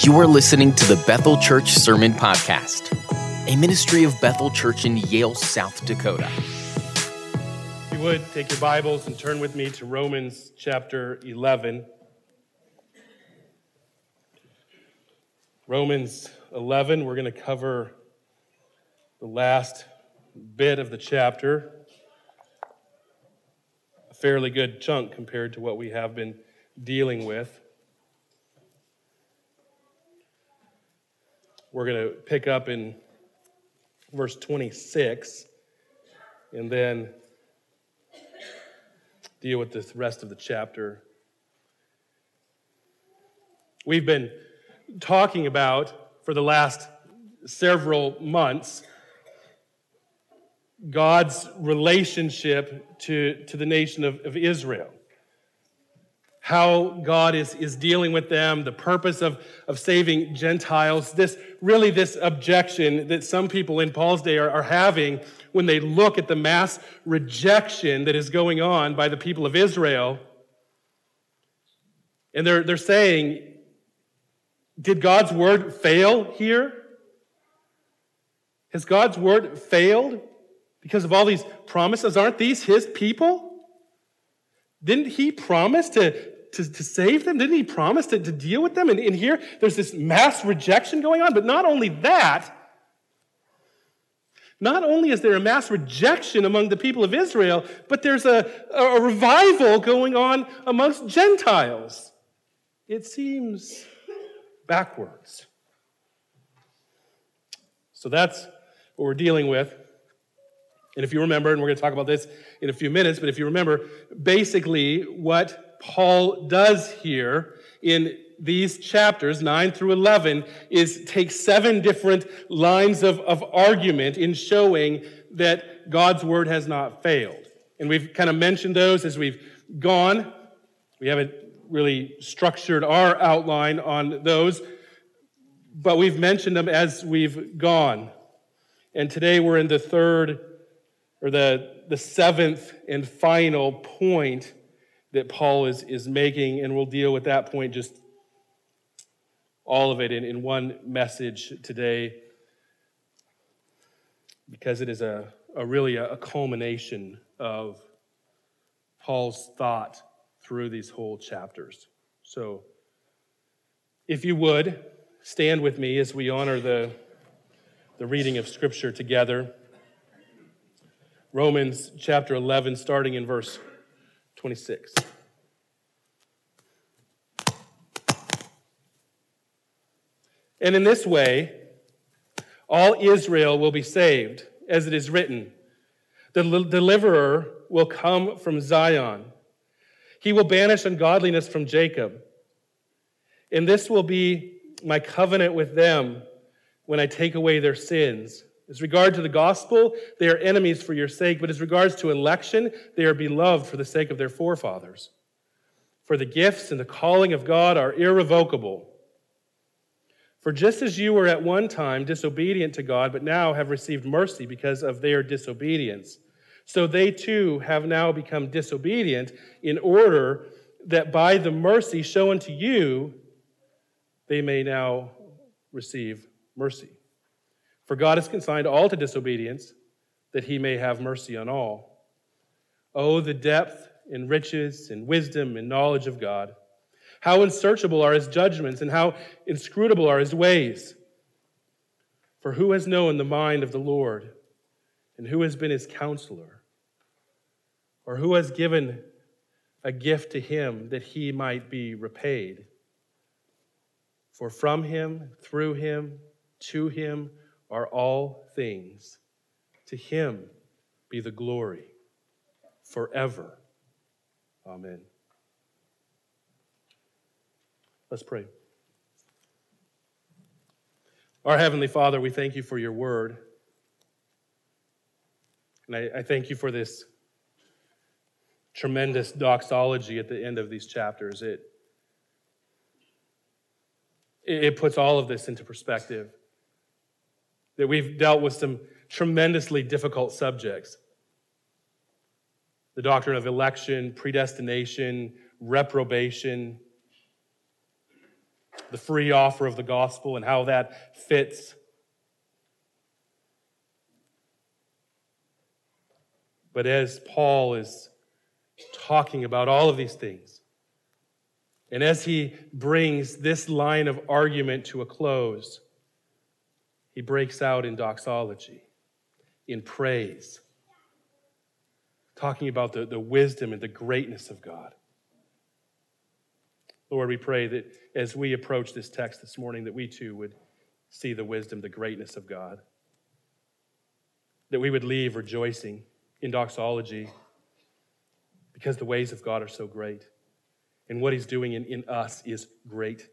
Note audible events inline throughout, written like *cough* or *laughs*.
You are listening to the Bethel Church Sermon Podcast, a ministry of Bethel Church in Yale, South Dakota. If you would, take your Bibles and turn with me to Romans chapter 11. Romans 11, we're going to cover the last bit of the chapter. A fairly good chunk compared to what we have been dealing with. We're going to pick up in verse 26 and then deal with the rest of the chapter. We've been talking about for the last several months God's relationship to, to the nation of, of Israel how God is, is dealing with them, the purpose of, of saving Gentiles, this really this objection that some people in Paul's day are, are having when they look at the mass rejection that is going on by the people of Israel. And they're, they're saying, did God's word fail here? Has God's word failed because of all these promises? Aren't these his people? Didn't he promise to, to, to save them? Didn't he promise to, to deal with them? And, and here, there's this mass rejection going on. But not only that, not only is there a mass rejection among the people of Israel, but there's a, a revival going on amongst Gentiles. It seems backwards. So that's what we're dealing with. And if you remember, and we're going to talk about this in a few minutes, but if you remember, basically what Paul does here in these chapters, 9 through 11, is take seven different lines of, of argument in showing that God's word has not failed. And we've kind of mentioned those as we've gone. We haven't really structured our outline on those, but we've mentioned them as we've gone. And today we're in the third or the, the seventh and final point that Paul is, is making, and we'll deal with that point just all of it in, in one message today because it is a, a really a, culmination of Paul's thought through these whole chapters. So, if you would, stand with me as we honor the, the reading of Scripture together. Romans chapter 11, starting in verse 26. And in this way, all Israel will be saved, as it is written The deliverer will come from Zion. He will banish ungodliness from Jacob. And this will be my covenant with them when I take away their sins. As regard to the gospel, they are enemies for your sake, but as regards to election, they are beloved for the sake of their forefathers. For the gifts and the calling of God are irrevocable. For just as you were at one time disobedient to God, but now have received mercy because of their disobedience, so they too have now become disobedient in order that by the mercy shown to you, they may now receive mercy. For God has consigned all to disobedience, that he may have mercy on all. Oh, the depth and riches and wisdom and knowledge of God. How unsearchable are his judgments, and how inscrutable are his ways. For who has known the mind of the Lord, and who has been his counselor? Or who has given a gift to him that he might be repaid? For from him, through him, to him, are all things. To him be the glory forever. Amen. Let's pray. Our Heavenly Father, we thank you for your word. And I, I, thank you for this tremendous doxology at the end of these chapters. It, it puts all of this into perspective that we've dealt with some tremendously difficult subjects the doctrine of election, predestination, reprobation. the free offer of the gospel and how that fits. But as Paul is talking about all of these things, and as he brings this line of argument to a close, he breaks out in doxology, in praise, talking about the, the wisdom and the greatness of God. Lord, we pray that as we approach this text this morning, that we too would see the wisdom, the greatness of God. That we would leave rejoicing in doxology because the ways of God are so great. And what He's doing in, in us is great.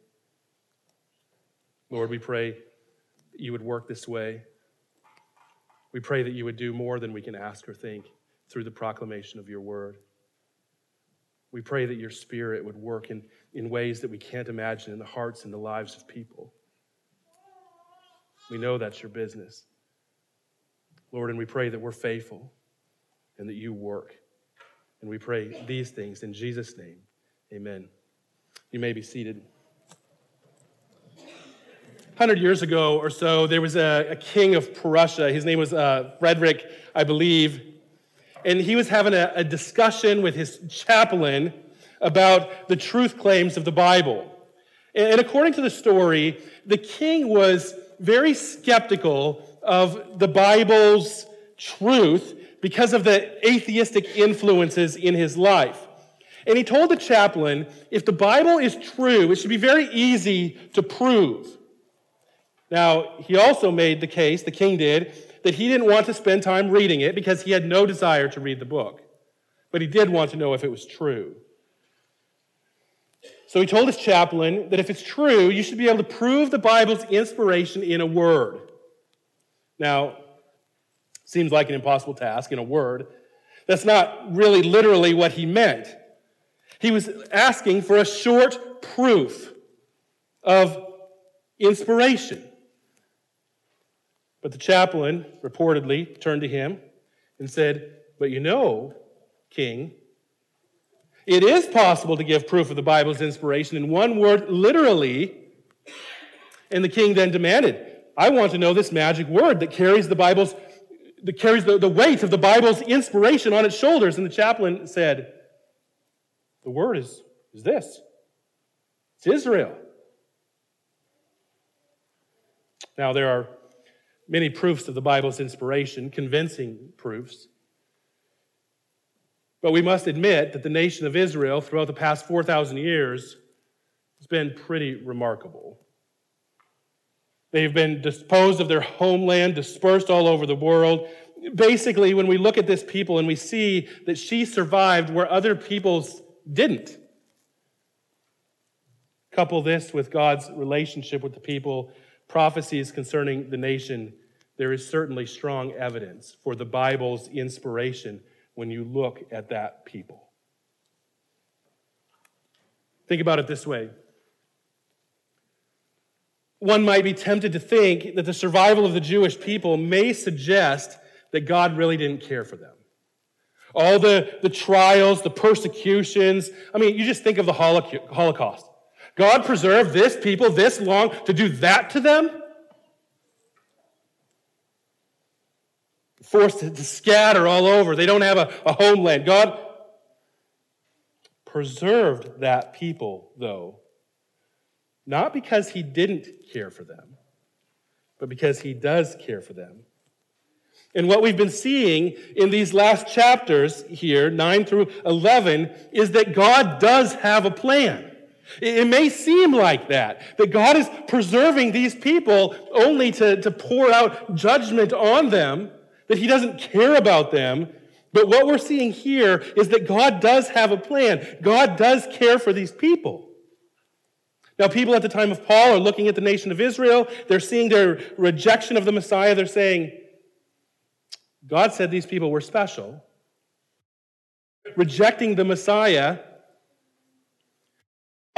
Lord, we pray you would work this way. We pray that you would do more than we can ask or think through the proclamation of your word. We pray that your spirit would work in, in ways that we can't imagine in the hearts and the lives of people. We know that's your business. Lord, and we pray that we're faithful and that you work. And we pray these things in Jesus' name. Amen. You may be seated. 100 years ago or so, there was a, a king of Prussia. His name was uh, Frederick, I believe and he was having a, a discussion with his chaplain about the truth claims of the Bible. And according to the story, the king was very skeptical of the Bible's truth because of the atheistic influences in his life. And he told the chaplain if the Bible is true, it should be very easy to prove. Now, he also made the case, the king did, that he didn't want to spend time reading it because he had no desire to read the book. But he did want to know if it was true. So he told his chaplain that if it's true, you should be able to prove the Bible's inspiration in a word. Now, seems like an impossible task in a word. That's not really literally what he meant. He was asking for a short proof of inspiration. But the chaplain reportedly turned to him and said, But you know, King, it is possible to give proof of the Bible's inspiration in one word, literally. And the king then demanded, I want to know this magic word that carries the Bible's that carries the, the weight of the Bible's inspiration on its shoulders. And the chaplain said, The word is, is this. It's Israel. Now there are many proofs of the Bible's inspiration, convincing proofs. But we must admit that the nation of Israel, throughout the past 4,000 years, has been pretty remarkable. They've been disposed of their homeland, dispersed all over the world. Basically, when we look at this people and we see that she survived where other peoples didn't, couple this with God's relationship with the people prophecies concerning the nation, there is certainly strong evidence for the Bible's inspiration when you look at that people. Think about it this way. One might be tempted to think that the survival of the Jewish people may suggest that God really didn't care for them. All the, the trials, the persecutions. I mean, you just think of the Holocaust. God preserved this people this long to do that to them? Forced to, scatter all over. They don't have a, a homeland. God preserved that people, though, not because he didn't care for them, but because he does care for them. And what we've been seeing in these last chapters here, 9 through 11, is that God does have a plan. It may seem like that, that God is preserving these people only to, to pour out judgment on them, that He doesn't care about them. But what we're seeing here is that God does have a plan. God does care for these people. Now, people at the time of Paul are looking at the nation of Israel. They're seeing their rejection of the Messiah. They're saying, God said these people were special. Rejecting the Messiah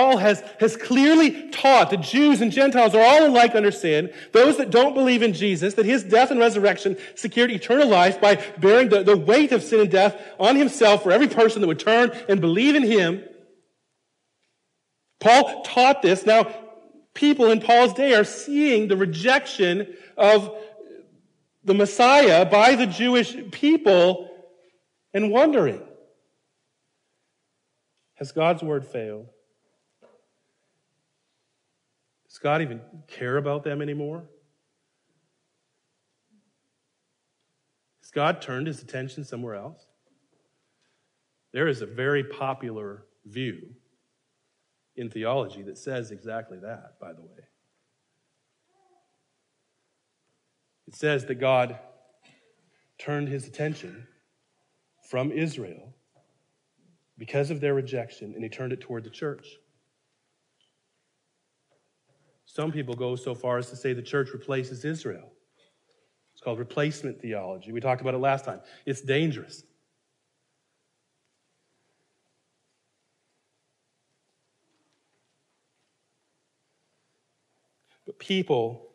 Paul has, has clearly taught that Jews and Gentiles are all alike under sin. Those that don't believe in Jesus, that his death and resurrection secured eternal life by bearing the, the weight of sin and death on himself for every person that would turn and believe in him. Paul taught this. Now, people in Paul's day are seeing the rejection of the Messiah by the Jewish people and wondering Has God's word failed? Does God even care about them anymore? Has God turned his attention somewhere else? There is a very popular view in theology that says exactly that, by the way. It says that God turned his attention from Israel because of their rejection and he turned it toward the church. Some people go so far as to say the church replaces Israel. It's called replacement theology. We talked about it last time. It's dangerous. But people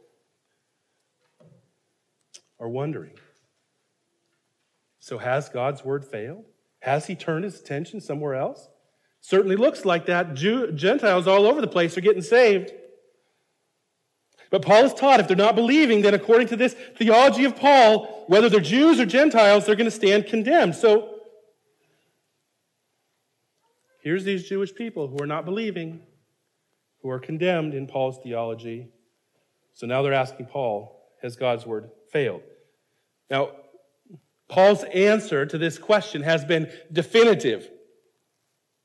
are wondering so, has God's word failed? Has he turned his attention somewhere else? Certainly looks like that. Jew, Gentiles all over the place are getting saved. But Paul is taught if they're not believing, then according to this theology of Paul, whether they're Jews or Gentiles, they're going to stand condemned. So here's these Jewish people who are not believing, who are condemned in Paul's theology. So now they're asking Paul, has God's word failed? Now, Paul's answer to this question has been definitive.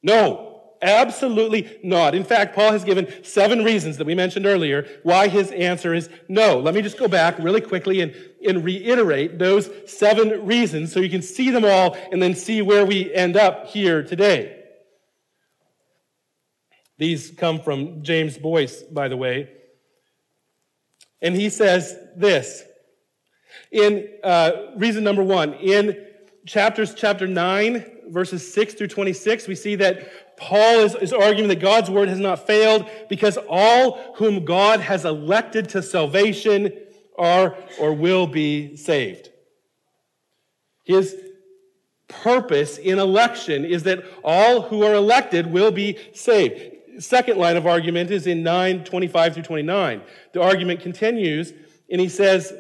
No, absolutely not. In fact, Paul has given seven reasons that we mentioned earlier why his answer is no. Let me just go back really quickly and, and reiterate those seven reasons so you can see them all and then see where we end up here today. These come from James Boice, by the way. And he says this in uh, reason number one, in chapters chapter 9, verses 6 through 26, we see that Paul is, is arguing that God's word has not failed because all whom God has elected to salvation are or will be saved. His purpose in election is that all who are elected will be saved. Second line of argument is in 9, 25 through 29. The argument continues, and he says,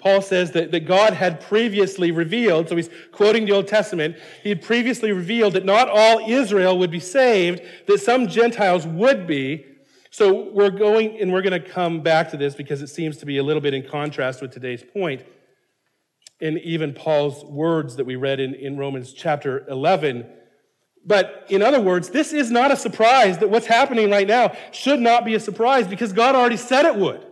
Paul says that, that God had previously revealed, so he's quoting the Old Testament, he had previously revealed that not all Israel would be saved, that some Gentiles would be. So we're going, and we're going to come back to this because it seems to be a little bit in contrast with today's point. In even Paul's words that we read in, in Romans chapter 11. But in other words, this is not a surprise that what's happening right now should not be a surprise because God already said it would.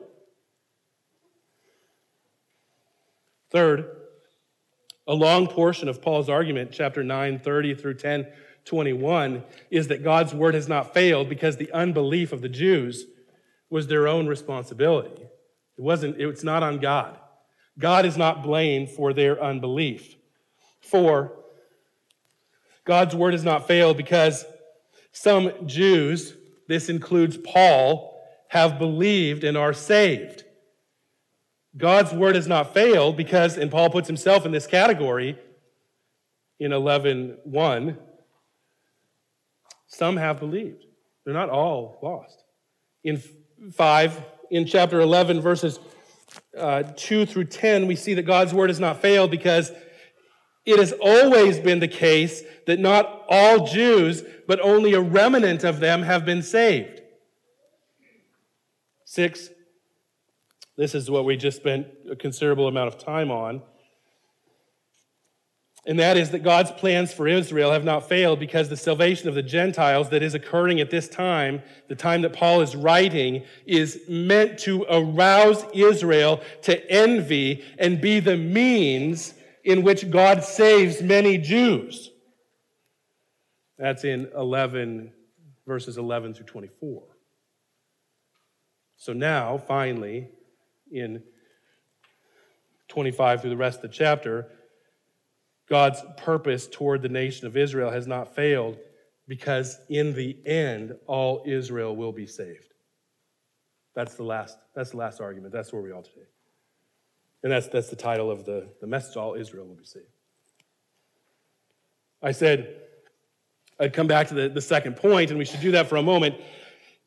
Third, a long portion of Paul's argument, chapter 9, 30 through 10, 21, is that God's word has not failed because the unbelief of the Jews was their own responsibility. It wasn't, it's not on God. God is not blamed for their unbelief. Four, God's word has not failed because some Jews, this includes Paul, have believed and are saved. God's word has not failed because, and Paul puts himself in this category in 11.1, some have believed. They're not all lost. In 5, in chapter 11, verses uh, 2 through 10, we see that God's word has not failed because it has always been the case that not all Jews, but only a remnant of them have been saved. 6, this is what we just spent a considerable amount of time on. And that is that God's plans for Israel have not failed because the salvation of the Gentiles that is occurring at this time, the time that Paul is writing, is meant to arouse Israel to envy and be the means in which God saves many Jews. That's in 11, verses 11 through 24. So now, finally, in 25 through the rest of the chapter, God's purpose toward the nation of Israel has not failed because in the end, all Israel will be saved. That's the last, that's the last argument. That's where we are today. And that's, that's the title of the, the message All Israel will be saved. I said I'd come back to the, the second point, and we should do that for a moment.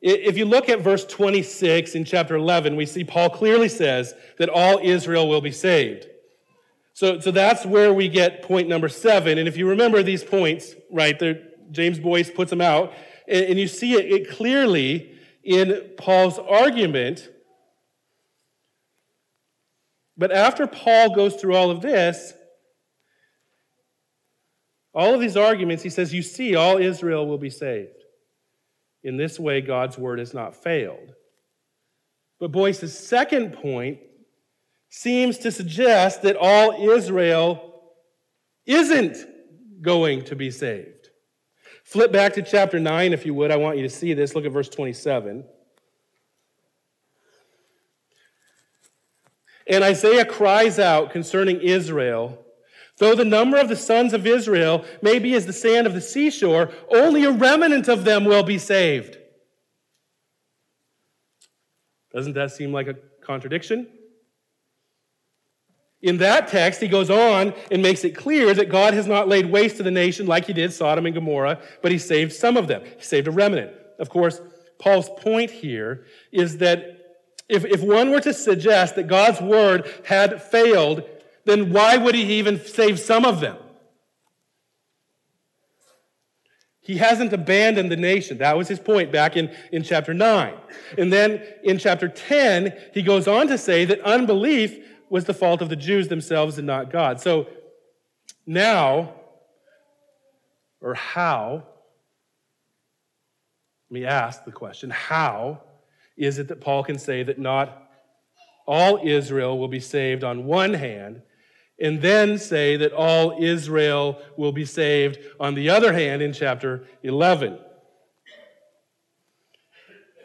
If you look at verse 26 in chapter 11, we see Paul clearly says that all Israel will be saved. So, so that's where we get point number seven. And if you remember these points, right, James Boice puts them out, and, and you see it, it clearly in Paul's argument. But after Paul goes through all of this, all of these arguments, he says, You see, all Israel will be saved. In this way, God's word has not failed. But Boice's second point seems to suggest that all Israel isn't going to be saved. Flip back to chapter 9, if you would. I want you to see this. Look at verse 27. And Isaiah cries out concerning Israel Though the number of the sons of Israel may be as the sand of the seashore, only a remnant of them will be saved. Doesn't that seem like a contradiction? In that text, he goes on and makes it clear that God has not laid waste to the nation like he did Sodom and Gomorrah, but he saved some of them. He saved a remnant. Of course, Paul's point here is that if, if one were to suggest that God's word had failed, then why would he even save some of them? He hasn't abandoned the nation. That was his point back in, in chapter 9. And then in chapter 10, he goes on to say that unbelief was the fault of the Jews themselves and not God. So now, or how, let me ask the question how is it that Paul can say that not all Israel will be saved on one hand and then say that all Israel will be saved on the other hand in chapter 11.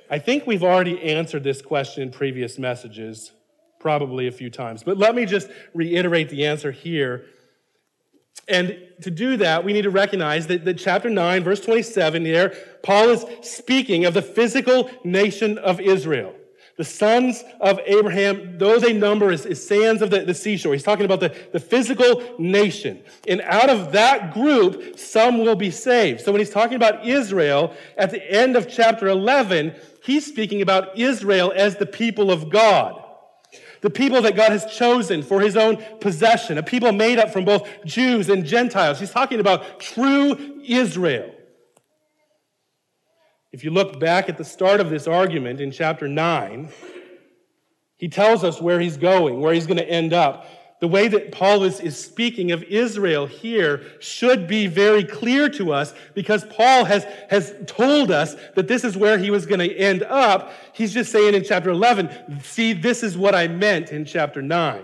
I think we've already answered this question in previous messages, probably a few times, but let me just reiterate the answer here. And to do that, we need to recognize that, that chapter 9, verse 27, here, Paul is speaking of the physical nation of Israel. The sons of Abraham, though they number as, as sands of the, the seashore, he's talking about the, the physical nation. And out of that group, some will be saved. So when he's talking about Israel at the end of chapter 11, he's speaking about Israel as the people of God. The people that God has chosen for his own possession, a people made up from both Jews and Gentiles. He's talking about true Israel. If you look back at the start of this argument in chapter 9, he tells us where he's going, where he's going to end up. The way that Paul is, is speaking of Israel here should be very clear to us because Paul has, has told us that this is where he was going to end up. He's just saying in chapter 11, see, this is what I meant in chapter 9.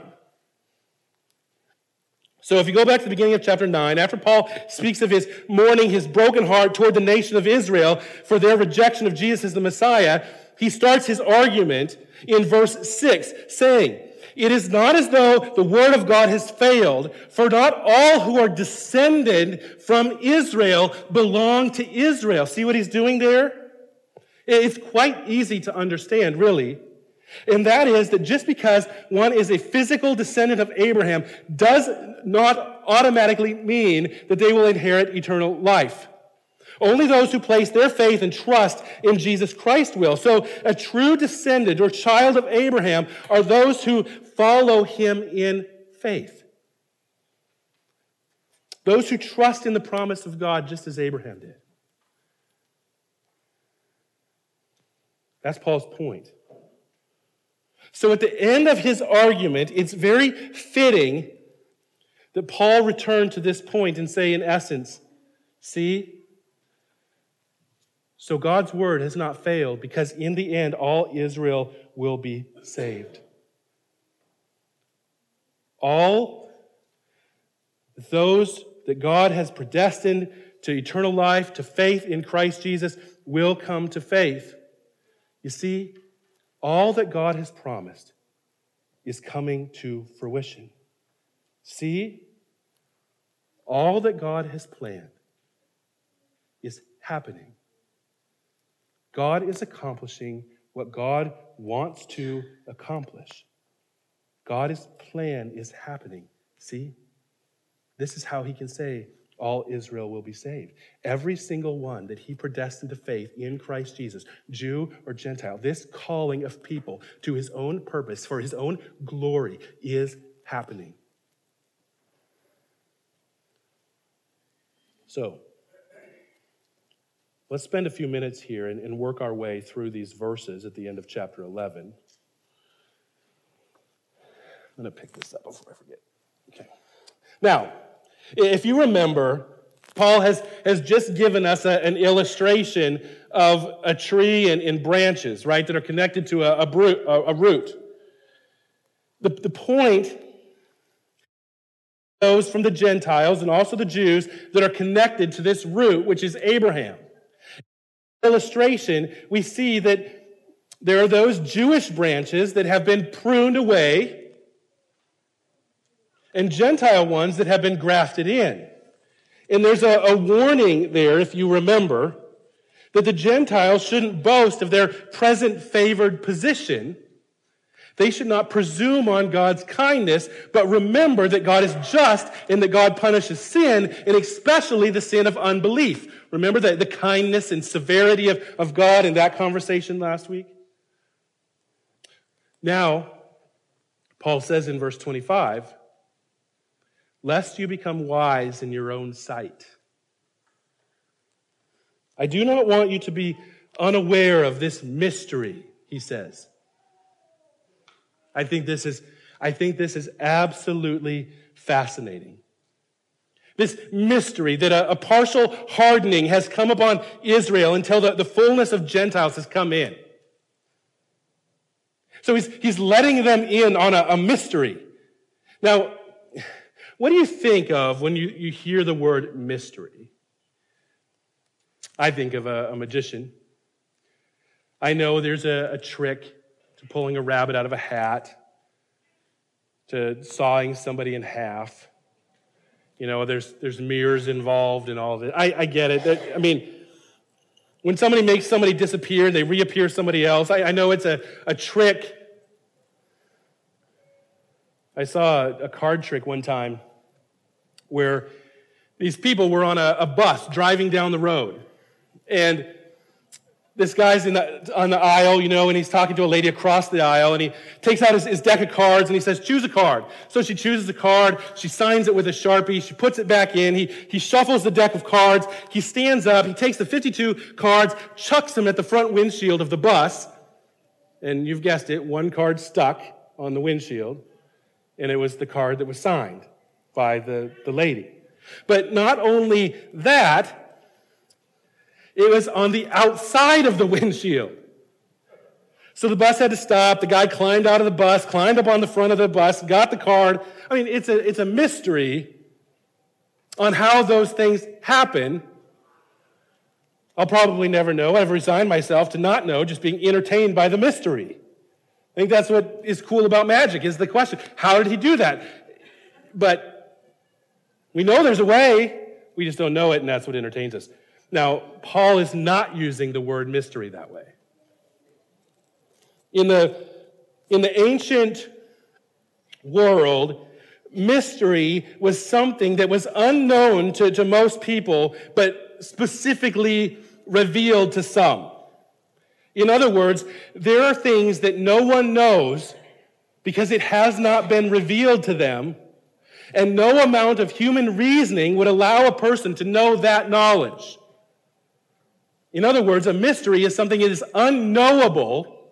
So if you go back to the beginning of chapter 9, after Paul speaks of his mourning, his broken heart toward the nation of Israel for their rejection of Jesus as the Messiah, he starts his argument in verse 6, saying, It is not as though the word of God has failed, for not all who are descended from Israel belong to Israel. See what he's doing there? It's quite easy to understand, really. And that is that just because one is a physical descendant of Abraham does not automatically mean that they will inherit eternal life. Only those who place their faith and trust in Jesus Christ will. So a true descendant or child of Abraham are those who follow him in faith. Those who trust in the promise of God just as Abraham did. That's Paul's point. So at the end of his argument, it's very fitting that Paul return to this point and say, in essence, see, so God's word has not failed because in the end, all Israel will be saved. All those that God has predestined to eternal life, to faith in Christ Jesus, will come to faith. You see, all that God has promised is coming to fruition. See, all that God has planned is happening. God is accomplishing what God wants to accomplish. God's plan is happening. See? This is how he can say, all Israel will be saved. Every single one that he predestined to faith in Christ Jesus, Jew or Gentile, this calling of people to his own purpose, for his own glory, is happening. So, let's spend a few minutes here and, and work our way through these verses at the end of chapter 11. I'm going to pick this up before I forget. Okay. Now, if you remember, Paul has, has just given us a, an illustration of a tree and, and, branches, right, that are connected to a, a, a root. The, the point those from the Gentiles and also the Jews that are connected to this root, which is Abraham. illustration, we see that there are those Jewish branches that have been pruned away and Gentile ones that have been grafted in. And there's a, a, warning there, if you remember, that the Gentiles shouldn't boast of their present favored position. They should not presume on God's kindness, but remember that God is just and that God punishes sin, and especially the sin of unbelief. Remember the, the kindness and severity of, of God in that conversation last week? Now, Paul says in verse 25, lest you become wise in your own sight. I do not want you to be unaware of this mystery, he says. I think this is, I think this is absolutely fascinating. This mystery that a, a partial hardening has come upon Israel until the, the fullness of Gentiles has come in. So he's, he's letting them in on a, a mystery. Now, what do you think of when you, you hear the word mystery? I think of a, a magician. I know there's a, a trick to pulling a rabbit out of a hat, to sawing somebody in half. You know, there's, there's mirrors involved and all of it. I, I get it. I mean, when somebody makes somebody disappear, and they reappear somebody else. I, I know it's a, a trick. I saw a, a card trick one time where these people were on a, a bus driving down the road. And this guy's in the, on the aisle, you know, and he's talking to a lady across the aisle, and he takes out his, his, deck of cards and he says, choose a card. So she chooses a card, she signs it with a Sharpie, she puts it back in, he, he shuffles the deck of cards, he stands up, he takes the 52 cards, chucks them at the front windshield of the bus, and you've guessed it, one card stuck on the windshield, and it was the card that was signed by the, the lady. But not only that, it was on the outside of the *laughs* windshield. So the bus had to stop. The guy climbed out of the bus, climbed up on the front of the bus, got the card. I mean, it's a, it's a mystery on how those things happen. I'll probably never know. I've resigned myself to not know, just being entertained by the mystery. I think that's what is cool about magic is the question. How did he do that? But we know there's a way, we just don't know it, and that's what entertains us. Now, Paul is not using the word mystery that way. In the, in the ancient world, mystery was something that was unknown to, to most people, but specifically revealed to some. In other words, there are things that no one knows because it has not been revealed to them and no amount of human reasoning would allow a person to know that knowledge. In other words, a mystery is something that is unknowable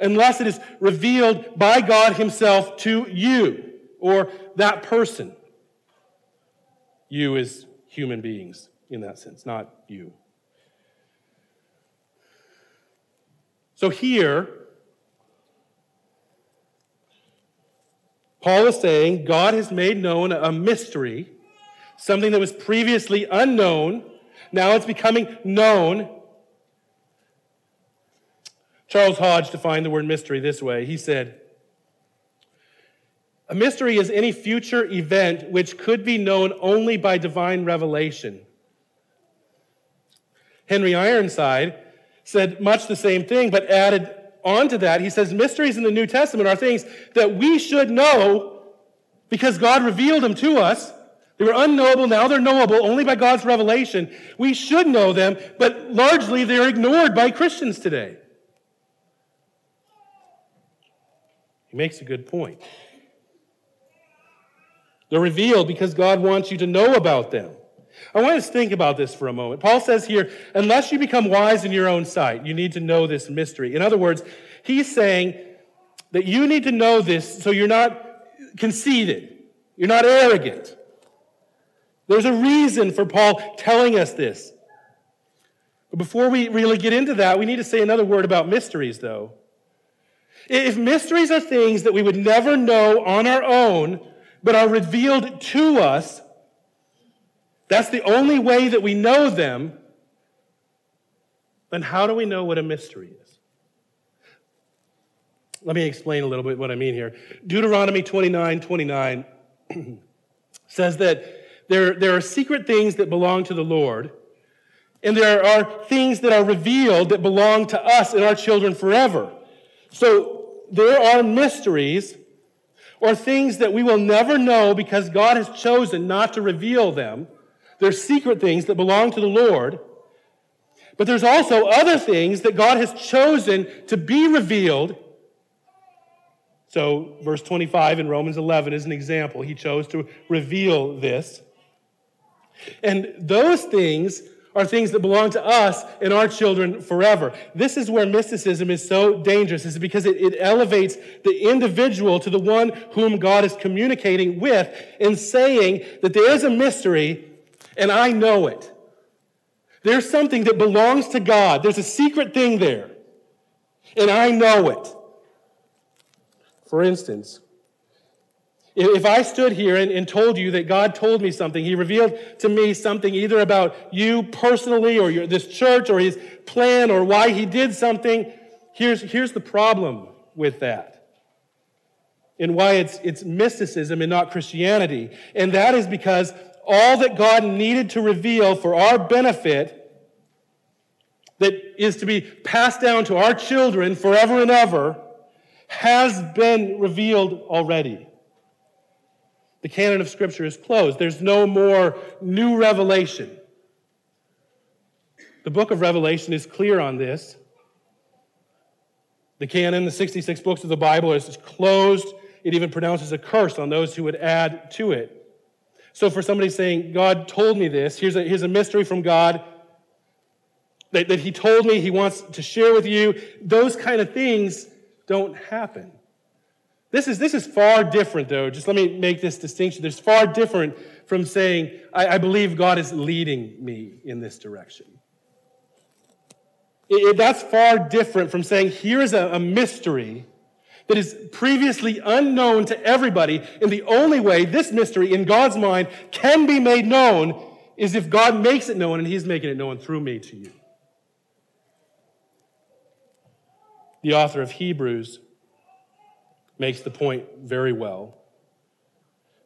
unless it is revealed by God Himself to you or that person. You as human beings, in that sense, not you. So here, Paul is saying God has made known a mystery, something that was previously unknown. Now it's becoming known. Charles Hodge defined the word mystery this way. He said, A mystery is any future event which could be known only by divine revelation. Henry Ironside said much the same thing, but added on to that, he says mysteries in the New Testament are things that we should know because God revealed them to us, They were unknowable, now they're knowable only by God's revelation. We should know them, but largely they're ignored by Christians today. He makes a good point. They're revealed because God wants you to know about them. I want us to think about this for a moment. Paul says here, unless you become wise in your own sight, you need to know this mystery. In other words, he's saying that you need to know this so you're not conceited, you're not arrogant. There's a reason for Paul telling us this. But before we really get into that, we need to say another word about mysteries, though. If mysteries are things that we would never know on our own, but are revealed to us, that's the only way that we know them, then how do we know what a mystery is? Let me explain a little bit what I mean here. Deuteronomy 29 29 *clears throat* says that there, there are secret things that belong to the Lord, and there are things that are revealed that belong to us and our children forever. So there are mysteries or things that we will never know because God has chosen not to reveal them. They're secret things that belong to the Lord. But there's also other things that God has chosen to be revealed. So, verse 25 in Romans 11 is an example. He chose to reveal this. And those things are things that belong to us and our children forever. This is where mysticism is so dangerous, is because it, it elevates the individual to the one whom God is communicating with and saying that there is a mystery and I know it. There's something that belongs to God. There's a secret thing there, and I know it. For instance, if I stood here and, and, told you that God told me something, He revealed to me something either about you personally or your, this church or His plan or why He did something, here's, here's the problem with that. And why it's, it's mysticism and not Christianity. And that is because all that God needed to reveal for our benefit that is to be passed down to our children forever and ever has been revealed already. The canon of Scripture is closed. There's no more new revelation. The book of Revelation is clear on this. The canon, the 66 books of the Bible, is closed. It even pronounces a curse on those who would add to it. So, for somebody saying, God told me this, here's a, here's a mystery from God that, that He told me He wants to share with you, those kind of things don't happen. This is, this is far different, though. Just let me make this distinction. There's far different from saying, I, I believe God is leading me in this direction. It, it, that's far different from saying, here is a, a mystery that is previously unknown to everybody. And the only way this mystery in God's mind can be made known is if God makes it known and He's making it known through me to you. The author of Hebrews makes the point very well.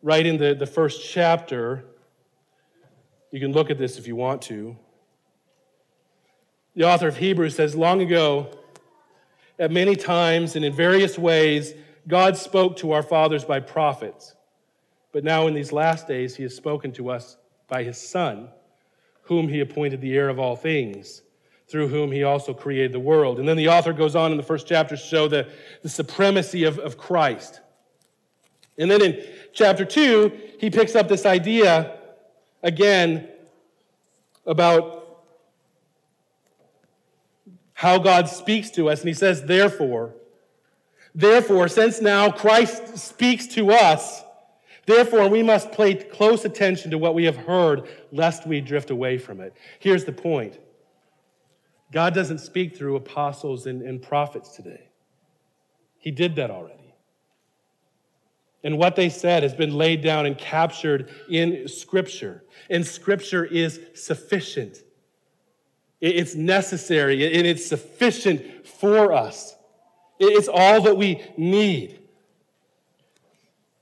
Right in the, the first chapter, you can look at this if you want to. The author of Hebrews says, Long ago, at many times and in various ways, God spoke to our fathers by prophets. But now, in these last days, he has spoken to us by his Son, whom he appointed the heir of all things through whom he also created the world. And then the author goes on in the first chapter to show the, the supremacy of, of Christ. And then in chapter 2, he picks up this idea again about how God speaks to us. And he says, Therefore, therefore, since now Christ speaks to us, therefore we must pay close attention to what we have heard, lest we drift away from it. Here's the point God doesn't speak through apostles and, and prophets today. He did that already. And what they said has been laid down and captured in Scripture. And Scripture is sufficient. It's necessary and it's sufficient for us. It's all that we need.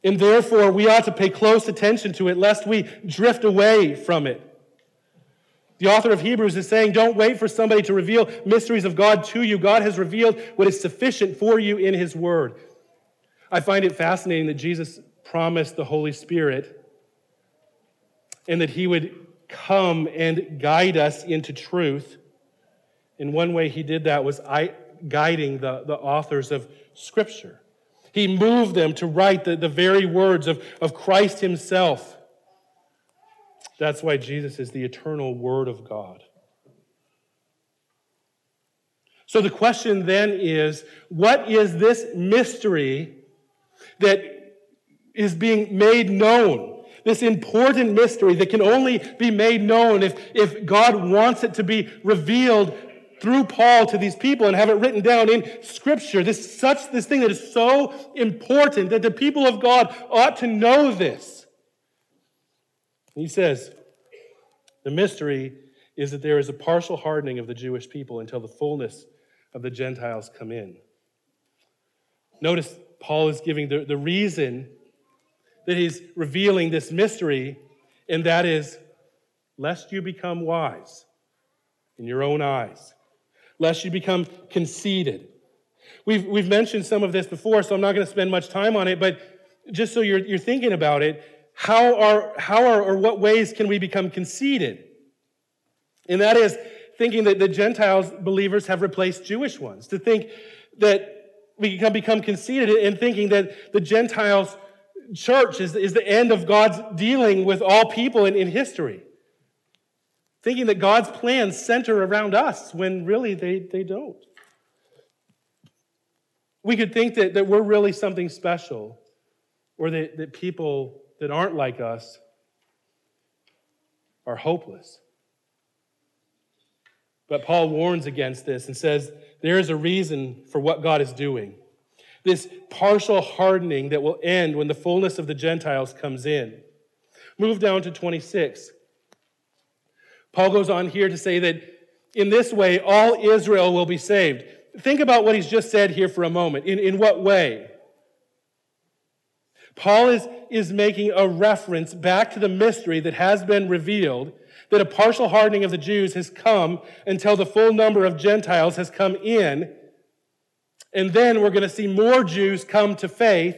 And therefore, we ought to pay close attention to it lest we drift away from it. The author of Hebrews is saying, don't wait for somebody to reveal mysteries of God to you. God has revealed what is sufficient for you in His Word. I find it fascinating that Jesus promised the Holy Spirit and that he would come and guide us into truth. In one way, he did that was guiding the, the authors of Scripture. He moved them to write the, the very words of, of Christ himself. That's why Jesus is the eternal Word of God. So the question then is what is this mystery that is being made known? This important mystery that can only be made known if, if God wants it to be revealed through Paul to these people and have it written down in Scripture. This such this thing that is so important that the people of God ought to know this. He says, the mystery is that there is a partial hardening of the Jewish people until the fullness of the Gentiles come in. Notice Paul is giving the, the reason that he's revealing this mystery, and that is lest you become wise in your own eyes, lest you become conceited. We've, we've mentioned some of this before, so I'm not going to spend much time on it, but just so you're, you're thinking about it, how are, how are, or what ways can we become conceited? And that is thinking that the Gentiles believers have replaced Jewish ones, to think that we can become conceited in thinking that the Gentiles church is, is the end of God's dealing with all people in, in history. Thinking that God's plans center around us when really they, they don't. We could think that, that we're really something special, or that, that people that aren't like us are hopeless. But Paul warns against this and says there is a reason for what God is doing. This partial hardening that will end when the fullness of the Gentiles comes in. Move down to 26. Paul goes on here to say that in this way, all Israel will be saved. Think about what he's just said here for a moment. In, in what way? Paul is, is making a reference back to the mystery that has been revealed that a partial hardening of the Jews has come until the full number of Gentiles has come in. And then we're going to see more Jews come to faith.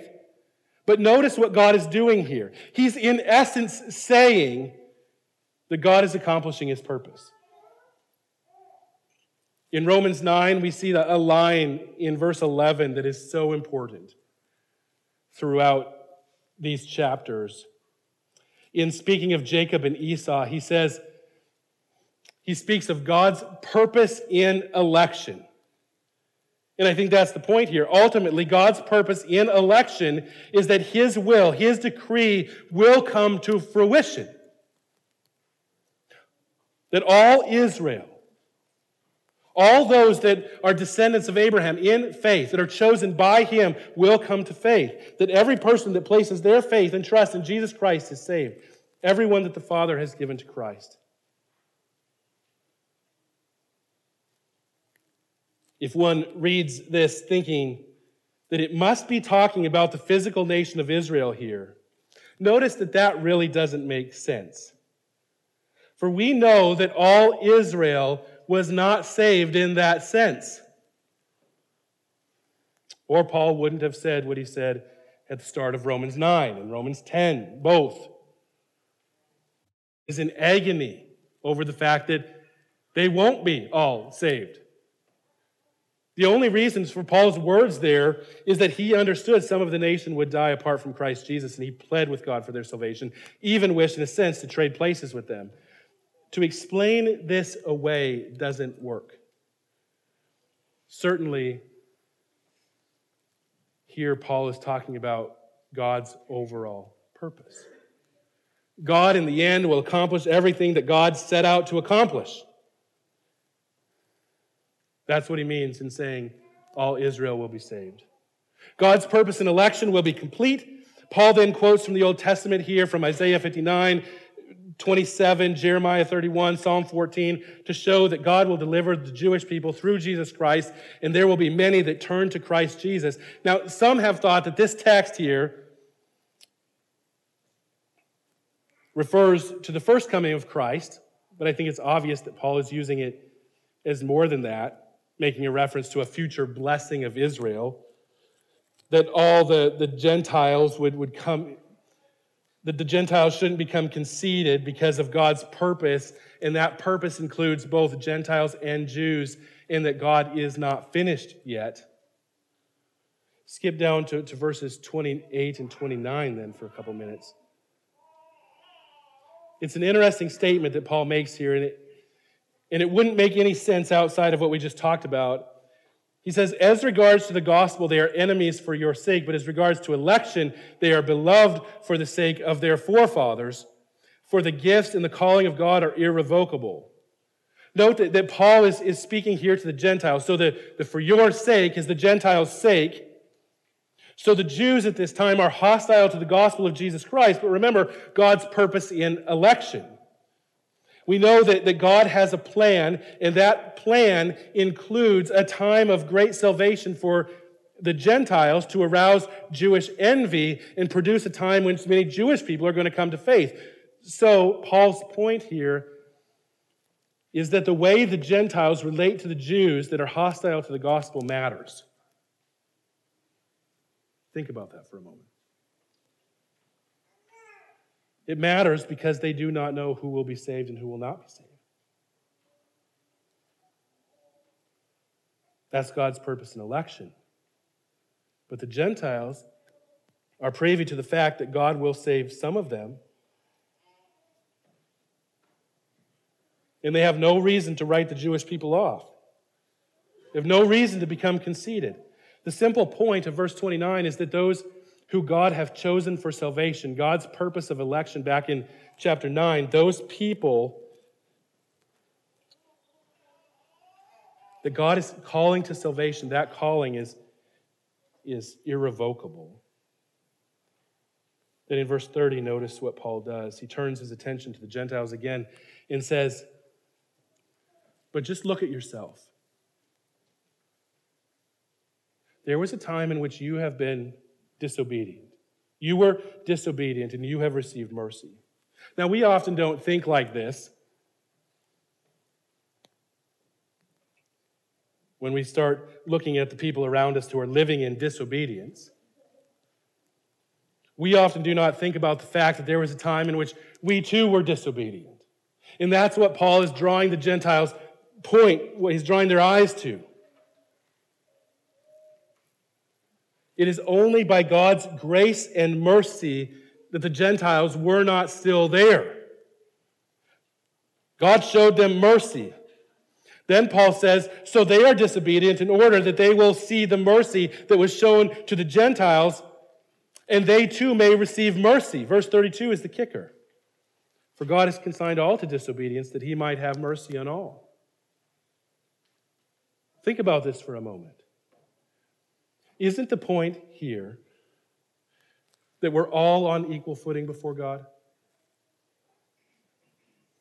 But notice what God is doing here. He's in essence saying that God is accomplishing his purpose. In Romans 9, we see a line in verse 11 that is so important throughout these chapters in speaking of Jacob and Esau, he says, he speaks of God's purpose in election. And I think that's the point here. Ultimately, God's purpose in election is that His will, His decree will come to fruition. That all Israel, all those that are descendants of Abraham in faith, that are chosen by him, will come to faith. That every person that places their faith and trust in Jesus Christ is saved. Everyone that the Father has given to Christ. If one reads this thinking that it must be talking about the physical nation of Israel here, notice that that really doesn't make sense. For we know that all Israel was not saved in that sense. Or Paul wouldn't have said what he said at the start of Romans 9 and Romans 10, both. Is in agony over the fact that they won't be all saved. The only reasons for Paul's words there is that he understood some of the nation would die apart from Christ Jesus, and he pled with God for their salvation, even wished, in a sense, to trade places with them. To explain this away doesn't work. Certainly, here Paul is talking about God's overall purpose. God, in the end, will accomplish everything that God set out to accomplish. That's what he means in saying all Israel will be saved. God's purpose in election will be complete. Paul then quotes from the Old Testament here from Isaiah 59 27, Jeremiah 31, Psalm 14, to show that God will deliver the Jewish people through Jesus Christ, and there will be many that turn to Christ Jesus. Now, some have thought that this text here refers to the first coming of Christ, but I think it's obvious that Paul is using it as more than that, making a reference to a future blessing of Israel, that all the, the Gentiles would, would come that the Gentiles shouldn't become conceited because of God's purpose, and that purpose includes both Gentiles and Jews, and that God is not finished yet. Skip down to, to verses 28 and 29 then for a couple minutes. It's an interesting statement that Paul makes here, and it, and it wouldn't make any sense outside of what we just talked about. He says, As regards to the gospel, they are enemies for your sake, but as regards to election, they are beloved for the sake of their forefathers. For the gifts and the calling of God are irrevocable. Note that, that Paul is, is speaking here to the Gentiles. So the, the for your sake is the Gentiles' sake. So the Jews at this time are hostile to the gospel of Jesus Christ, but remember God's purpose in election. We know that, that God has a plan, and that plan includes a time of great salvation for the Gentiles to arouse Jewish envy and produce a time when many Jewish people are going to come to faith. So, Paul's point here is that the way the Gentiles relate to the Jews that are hostile to the gospel matters. Think about that for a moment. It matters because they do not know who will be saved and who will not be saved. That's God's purpose in election. But the Gentiles are privy to the fact that God will save some of them. And they have no reason to write the Jewish people off. They have no reason to become conceited. The simple point of verse 29 is that those who God have chosen for salvation, God's purpose of election back in chapter 9, those people that God is calling to salvation, that calling is, is irrevocable. Then in verse 30, notice what Paul does. He turns his attention to the Gentiles again and says, But just look at yourself. There was a time in which you have been disobedient. You were disobedient and you have received mercy. Now, we often don't think like this. When we start looking at the people around us who are living in disobedience, we often do not think about the fact that there was a time in which we too were disobedient. And that's what Paul is drawing the Gentiles' point, what he's drawing their eyes to. It is only by God's grace and mercy that the Gentiles were not still there. God showed them mercy. Then Paul says, so they are disobedient in order that they will see the mercy that was shown to the Gentiles, and they too may receive mercy. Verse 32 is the kicker. For God has consigned all to disobedience that he might have mercy on all. Think about this for a moment. Isn't the point here that we're all on equal footing before God?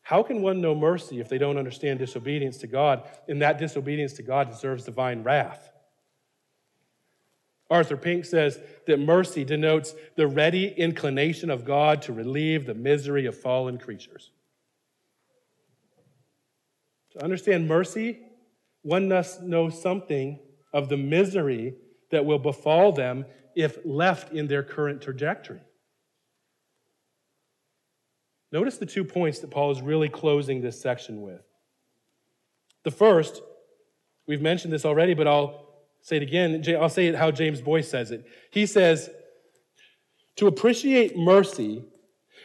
How can one know mercy if they don't understand disobedience to God, and that disobedience to God deserves divine wrath? Arthur Pink says that mercy denotes the ready inclination of God to relieve the misery of fallen creatures. To understand mercy, one must know something of the misery that will befall them if left in their current trajectory. Notice the two points that Paul is really closing this section with. The first, we've mentioned this already, but I'll say it again. I'll say it how James Boice says it. He says, To appreciate mercy,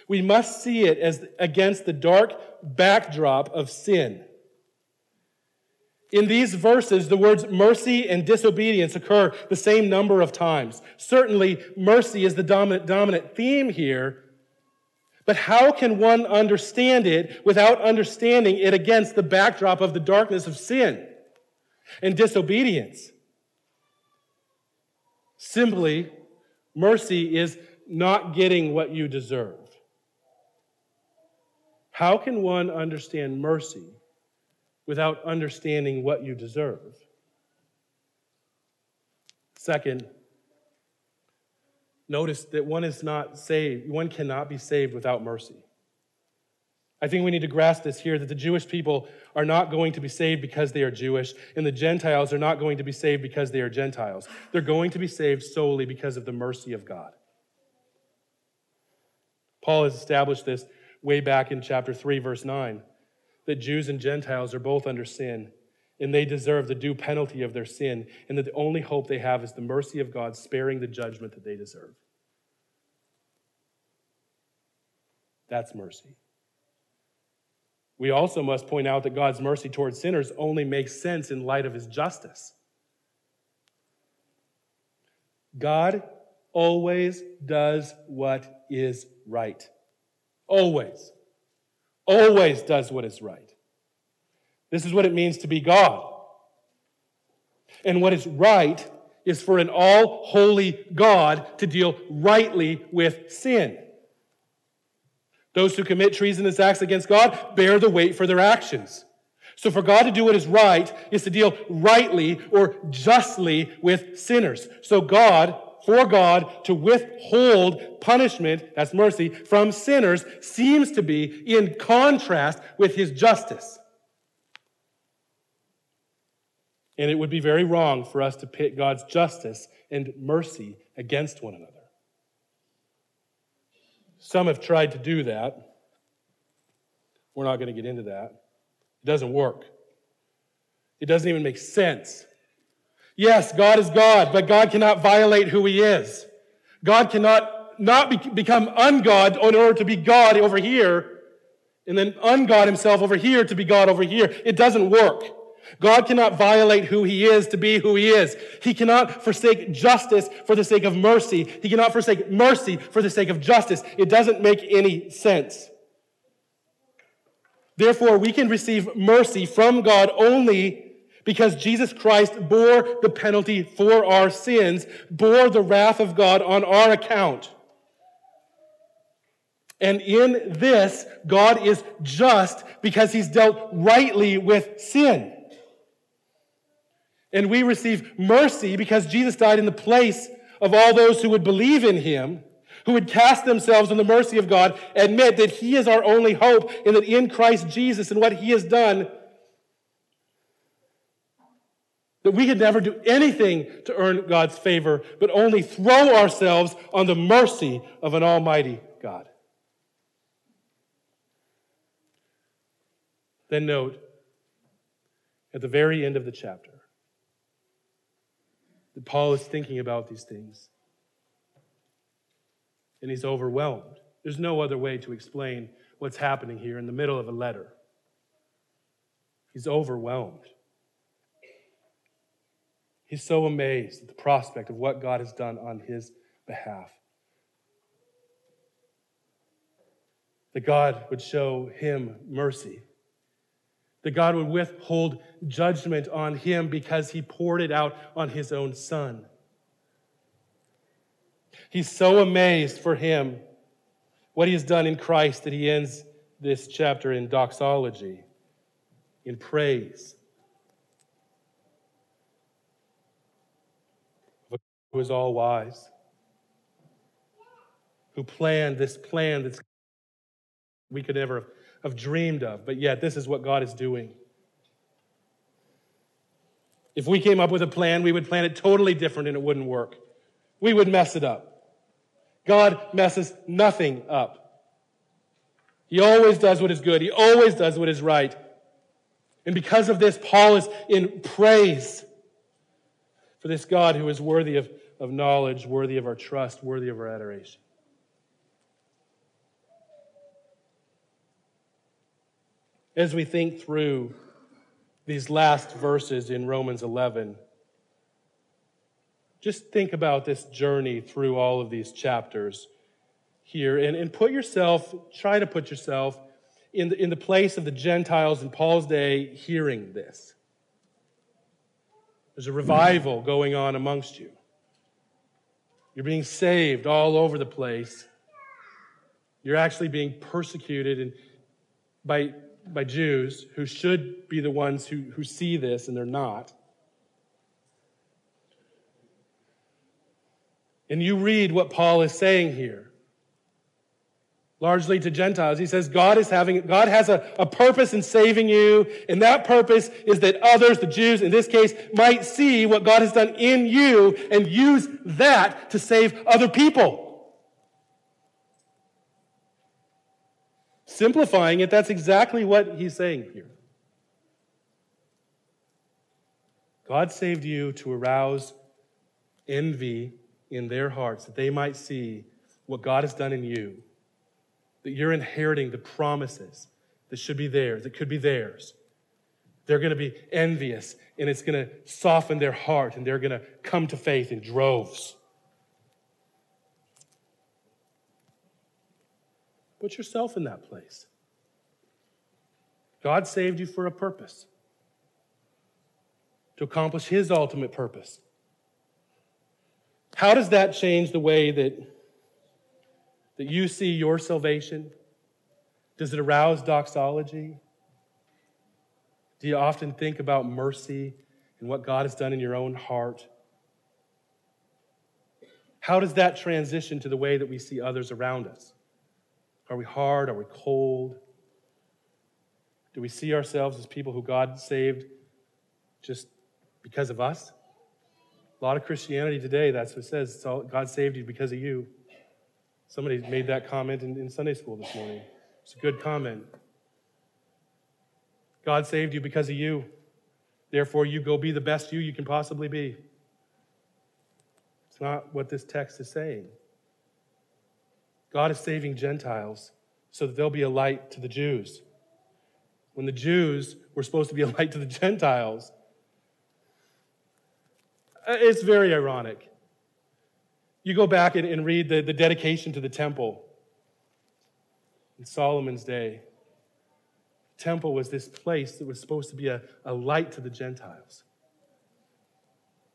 we must see it as against the dark backdrop of sin. In these verses, the words mercy and disobedience occur the same number of times. Certainly, mercy is the dominant, dominant theme here. But how can one understand it without understanding it against the backdrop of the darkness of sin and disobedience? Simply, mercy is not getting what you deserve. How can one understand mercy without understanding what you deserve. Second, notice that one is not saved, one cannot be saved without mercy. I think we need to grasp this here that the Jewish people are not going to be saved because they are Jewish, and the Gentiles are not going to be saved because they are Gentiles. They're going to be saved solely because of the mercy of God. Paul has established this way back in chapter 3, verse 9, that Jews and Gentiles are both under sin, and they deserve the due penalty of their sin, and that the only hope they have is the mercy of God sparing the judgment that they deserve. That's mercy. We also must point out that God's mercy towards sinners only makes sense in light of his justice. God always does what is right. Always. Always does what is right. This is what it means to be God. And what is right is for an all holy God to deal rightly with sin. Those who commit treasonous acts against God bear the weight for their actions. So for God to do what is right is to deal rightly or justly with sinners. So God, for God to withhold punishment, that's mercy, from sinners seems to be in contrast with his justice. And it would be very wrong for us to pit God's justice and mercy against one another. Some have tried to do that. We're not going to get into that. It doesn't work. It doesn't even make sense. Yes, God is God, but God cannot violate who He is. God cannot not be, become ungod in order to be God over here, and then ungod Himself over here to be God over here. It doesn't work. God cannot violate who he is to be who he is. He cannot forsake justice for the sake of mercy. He cannot forsake mercy for the sake of justice. It doesn't make any sense. Therefore, we can receive mercy from God only because Jesus Christ bore the penalty for our sins, bore the wrath of God on our account. And in this, God is just because he's dealt rightly with sin. And we receive mercy because Jesus died in the place of all those who would believe in him, who would cast themselves on the mercy of God, admit that he is our only hope, and that in Christ Jesus and what he has done, that we could never do anything to earn God's favor, but only throw ourselves on the mercy of an almighty God. Then note, at the very end of the chapter, that Paul is thinking about these things. And he's overwhelmed. There's no other way to explain what's happening here in the middle of a letter. He's overwhelmed. He's so amazed at the prospect of what God has done on his behalf. That God would show him mercy that God would withhold judgment on him because he poured it out on his own son. He's so amazed for him what he has done in Christ that he ends this chapter in doxology, in praise. Who is all wise, who planned this plan that we could never have have dreamed of, but yet this is what God is doing. If we came up with a plan, we would plan it totally different and it wouldn't work. We would mess it up. God messes nothing up. He always does what is good. He always does what is right. And because of this, Paul is in praise for this God who is worthy of, of knowledge, worthy of our trust, worthy of our adoration. as we think through these last verses in Romans 11, just think about this journey through all of these chapters here and, and put yourself, try to put yourself in the, in the place of the Gentiles in Paul's day hearing this. There's a revival going on amongst you. You're being saved all over the place. You're actually being persecuted and by by Jews who should be the ones who, who see this and they're not. And you read what Paul is saying here. Largely to Gentiles. He says God is having, God has a, a purpose in saving you, and that purpose is that others, the Jews in this case, might see what God has done in you and use that to save other people. Simplifying it, that's exactly what he's saying here. God saved you to arouse envy in their hearts, that they might see what God has done in you, that you're inheriting the promises that should be theirs, that could be theirs. They're going to be envious, and it's going to soften their heart, and they're going to come to faith in droves. Put yourself in that place. God saved you for a purpose to accomplish His ultimate purpose. How does that change the way that, that you see your salvation? Does it arouse doxology? Do you often think about mercy and what God has done in your own heart? How does that transition to the way that we see others around us? Are we hard? Are we cold? Do we see ourselves as people who God saved just because of us? A lot of Christianity today, that's what it says. All, God saved you because of you. Somebody made that comment in, in Sunday school this morning. It's a good comment. God saved you because of you. Therefore, you go be the best you you can possibly be. It's not what this text is saying. God is saving Gentiles so that they'll be a light to the Jews. When the Jews were supposed to be a *laughs* light to the Gentiles, uh, it's very ironic. You go back and, and read the, the dedication to the temple in Solomon's day. The temple was this place that was supposed to be a, a light to the Gentiles.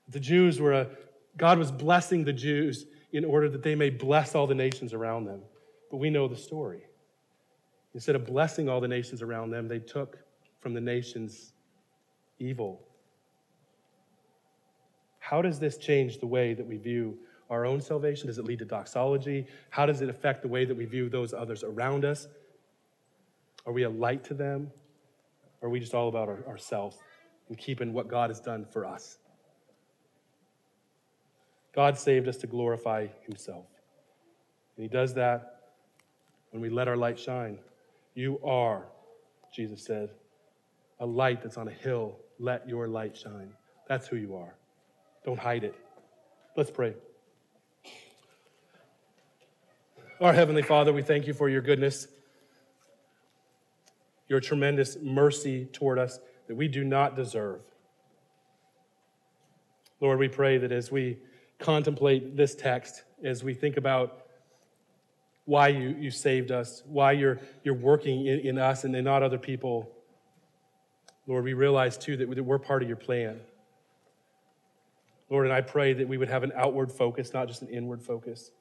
The Jews were a, God was blessing the Jews in order that they may bless all the nations around them. But we know the story. Instead of blessing all the nations around them, they took from the nations evil how does this change the way that we view our own salvation? Does it lead to doxology? How does it affect the way that we view those others around us? Are we a light to them? Or are we just all about our, ourselves and keeping what God has done for us? God saved us to glorify Himself. And He does that when we let our light shine. You are, Jesus said, a light that's on a hill. Let your light shine. That's who you are. Don't hide it. Let's pray. Our Heavenly Father, we thank you for your goodness, your tremendous mercy toward us that we do not deserve. Lord, we pray that as we contemplate this text, as we think about why you, you saved us, why you're, you're working in, in us and in not other people, Lord, we realize too that we're part of your plan. Lord, and I pray that we would have an outward focus, not just an inward focus.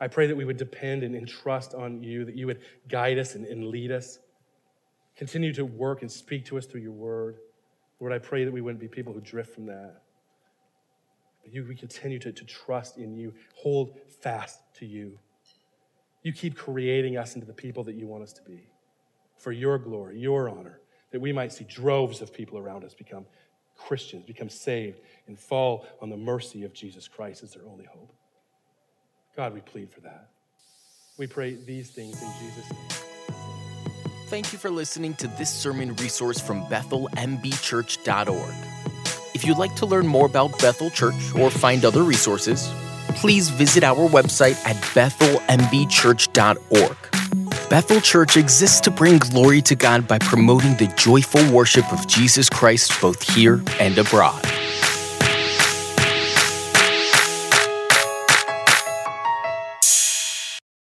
I pray that we would depend and, entrust on you, that you would guide us and, and lead us. Continue to work and speak to us through your word. Lord, I pray that we wouldn't be people who drift from that. But you, we continue to, to trust in you, hold fast to you. You keep creating us into the people that you want us to be for your glory, your honor, that we might see droves of people around us become Christians become saved and fall on the mercy of Jesus Christ as their only hope. God, we plead for that. We pray these things in Jesus' name. Thank you for listening to this sermon resource from BethelMBChurch.org. If you'd like to learn more about Bethel Church or find other resources, please visit our website at BethelMBChurch.org. Bethel Church exists to bring glory to God by promoting the joyful worship of Jesus Christ both here and abroad.